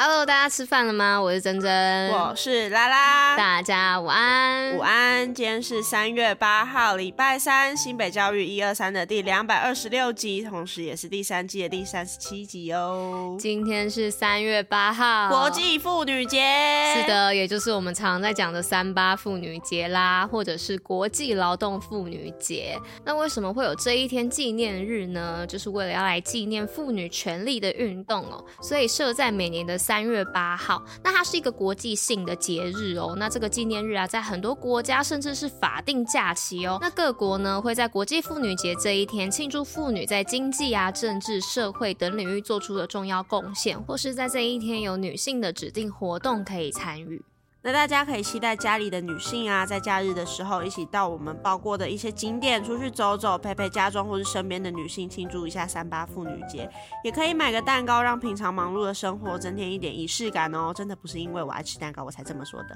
Hello，大家吃饭了吗？我是珍珍，我是拉拉，大家午安，午安。今天是三月八号，礼拜三，新北教育一二三的第两百二十六集，同时也是第三季的第三十七集哦。今天是三月八号，国际妇女节。是的，也就是我们常常在讲的三八妇女节啦，或者是国际劳动妇女节。那为什么会有这一天纪念日呢？就是为了要来纪念妇女权利的运动哦，所以设在每年的。三月八号，那它是一个国际性的节日哦。那这个纪念日啊，在很多国家甚至是法定假期哦。那各国呢，会在国际妇女节这一天庆祝妇女在经济啊、政治、社会等领域做出的重要贡献，或是在这一天有女性的指定活动可以参与。那大家可以期待家里的女性啊，在假日的时候一起到我们报过的一些景点出去走走，陪陪家中或是身边的女性庆祝一下三八妇女节，也可以买个蛋糕，让平常忙碌的生活增添一点仪式感哦。真的不是因为我爱吃蛋糕我才这么说的。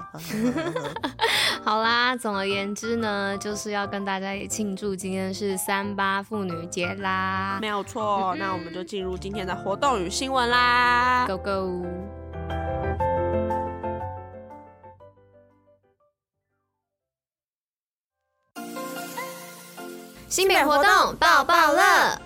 好啦，总而言之呢，就是要跟大家也庆祝今天是三八妇女节啦。没有错，那我们就进入今天的活动与新闻啦，Go Go！新品活动爆爆乐。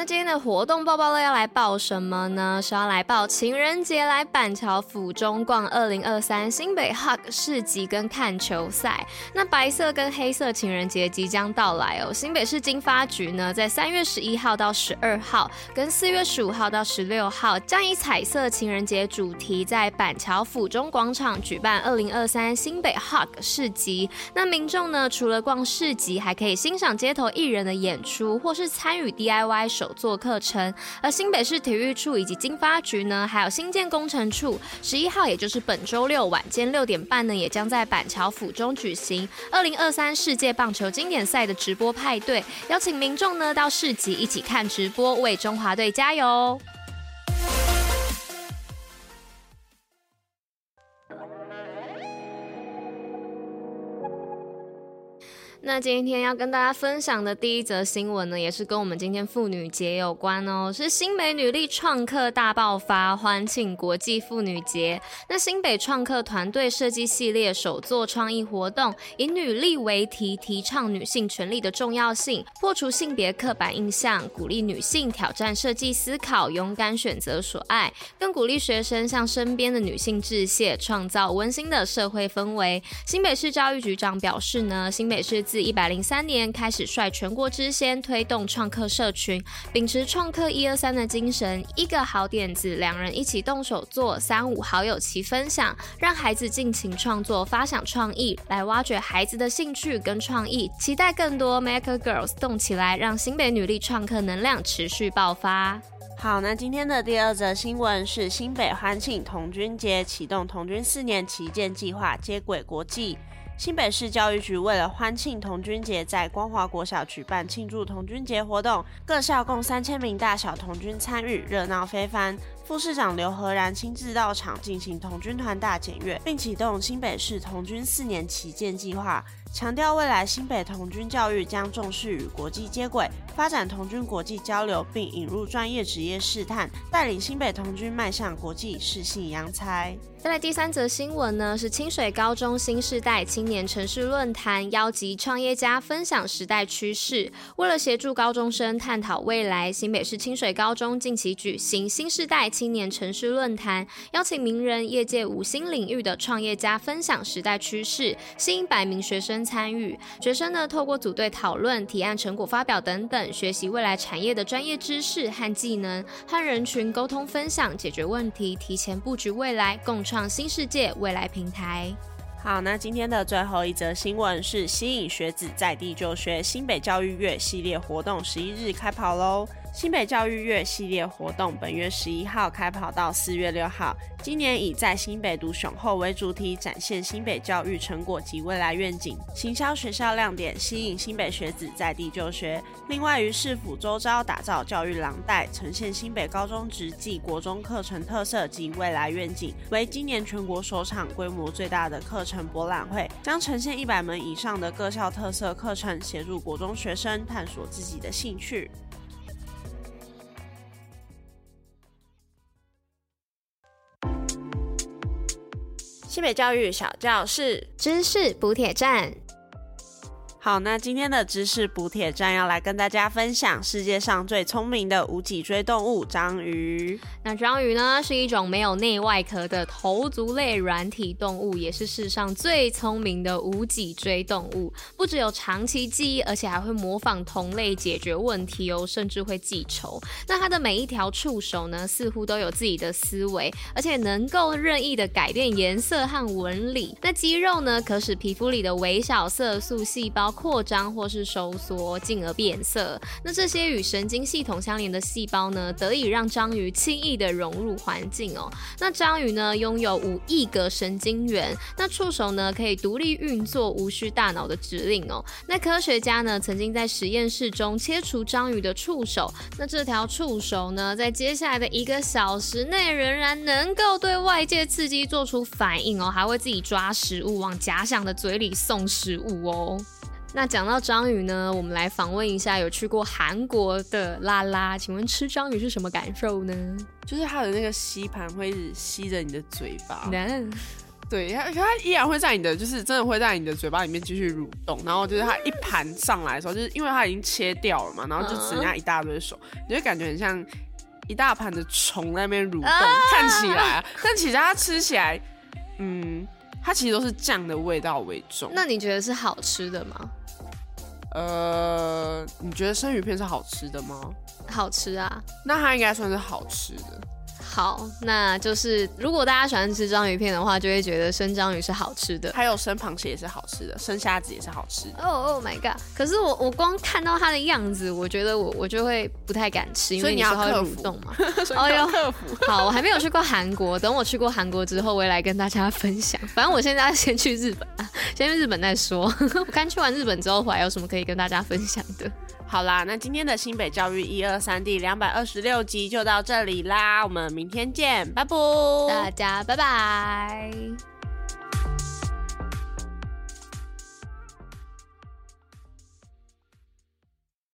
那今天的活动报报乐要来报什么呢？是要来报情人节来板桥府中逛二零二三新北 Hug 市集跟看球赛。那白色跟黑色情人节即将到来哦。新北市经发局呢，在三月十一号到十二号，跟四月十五号到十六号，将以彩色情人节主题，在板桥府中广场举办二零二三新北 Hug 市集。那民众呢，除了逛市集，还可以欣赏街头艺人的演出，或是参与 DIY。手做课程，而新北市体育处以及经发局呢，还有新建工程处，十一号也就是本周六晚间六点半呢，也将在板桥府中举行二零二三世界棒球经典赛的直播派对，邀请民众呢到市集一起看直播，为中华队加油。那今天要跟大家分享的第一则新闻呢，也是跟我们今天妇女节有关哦，是新北女力创客大爆发，欢庆国际妇女节。那新北创客团队设计系列首作创意活动，以女力为题，提倡女性权利的重要性，破除性别刻板印象，鼓励女性挑战设计思考，勇敢选择所爱，更鼓励学生向身边的女性致谢，创造温馨的社会氛围。新北市教育局长表示呢，新北市。自一百零三年开始率全国之先推动创客社群，秉持创客一二三的精神，一个好点子，两人一起动手做，三五好友齐分享，让孩子尽情创作，发想创意，来挖掘孩子的兴趣跟创意，期待更多 Maker Girls 动起来，让新北女力创客能量持续爆发。好，那今天的第二则新闻是新北欢庆童军节，启动童军四年旗舰计划，接轨国际。新北市教育局为了欢庆童军节，在光华国小举办庆祝童军节活动，各校共三千名大小童军参与，热闹非凡。副市长刘和然亲自到场进行童军团大检阅，并启动新北市童军四年旗舰计划。强调未来新北童军教育将重视与国际接轨，发展童军国际交流，并引入专业职业试探，带领新北童军迈向国际，适性扬才。再来第三则新闻呢，是清水高中新世代青年城市论坛邀集创业家分享时代趋势。为了协助高中生探讨未来，新北市清水高中近期举行新世代青年城市论坛，邀请名人、业界五星领域的创业家分享时代趋势，吸引百名学生。参与学生呢，透过组队讨论、提案成果发表等等，学习未来产业的专业知识和技能，和人群沟通分享、解决问题，提前布局未来，共创新世界未来平台。好，那今天的最后一则新闻是吸引学子在地就学，新北教育月系列活动十一日开跑喽！新北教育月系列活动本月十一号开跑到四月六号，今年以在新北读雄厚为主题，展现新北教育成果及未来愿景，行销学校亮点，吸引新北学子在地就学。另外于市府周遭打造教育廊带，呈现新北高中职暨国中课程特色及未来愿景，为今年全国首场规模最大的课程博览会，将呈现一百门以上的各校特色课程，协助国中学生探索自己的兴趣。新北教育小教室，知识补铁站。好，那今天的知识补铁站要来跟大家分享世界上最聪明的无脊椎动物——章鱼。那章鱼呢，是一种没有内外壳的头足类软体动物，也是世上最聪明的无脊椎动物。不只有长期记忆，而且还会模仿同类解决问题哦，甚至会记仇。那它的每一条触手呢，似乎都有自己的思维，而且能够任意的改变颜色和纹理。那肌肉呢，可使皮肤里的微小色素细胞扩张或是收缩，进而变色。那这些与神经系统相连的细胞呢，得以让章鱼轻易的融入环境哦。那章鱼呢，拥有五亿个神经元。那触手呢，可以独立运作，无需大脑的指令哦。那科学家呢，曾经在实验室中切除章鱼的触手。那这条触手呢，在接下来的一个小时内，仍然能够对外界刺激做出反应哦，还会自己抓食物，往假想的嘴里送食物哦。那讲到章鱼呢，我们来访问一下有去过韩国的拉拉，请问吃章鱼是什么感受呢？就是它的那个吸盘会吸着你的嘴巴，难对，它它依然会在你的，就是真的会在你的嘴巴里面继续蠕动，然后就是它一盘上来的时候，就是因为它已经切掉了嘛，然后就只剩下一大堆手，你就感觉很像一大盘的虫在那边蠕动，啊、看起来、啊，但其实它吃起来，嗯，它其实都是酱的味道为重。那你觉得是好吃的吗？呃，你觉得生鱼片是好吃的吗？好吃啊，那它应该算是好吃的。好，那就是如果大家喜欢吃章鱼片的话，就会觉得生章鱼是好吃的，还有生螃蟹也是好吃的，生虾子也是好吃的。哦哦 my god！可是我我光看到它的样子，我觉得我我就会不太敢吃，因为你要克服嘛。哦哟，克服。好，我还没有去过韩国，等我去过韩国之后，我也来跟大家分享。反正我现在先去日本啊，先去日本再说。我刚去完日本之后，回来有什么可以跟大家分享的？好啦，那今天的新北教育一二三第两百二十六集就到这里啦，我们明天见，拜拜，大家拜拜。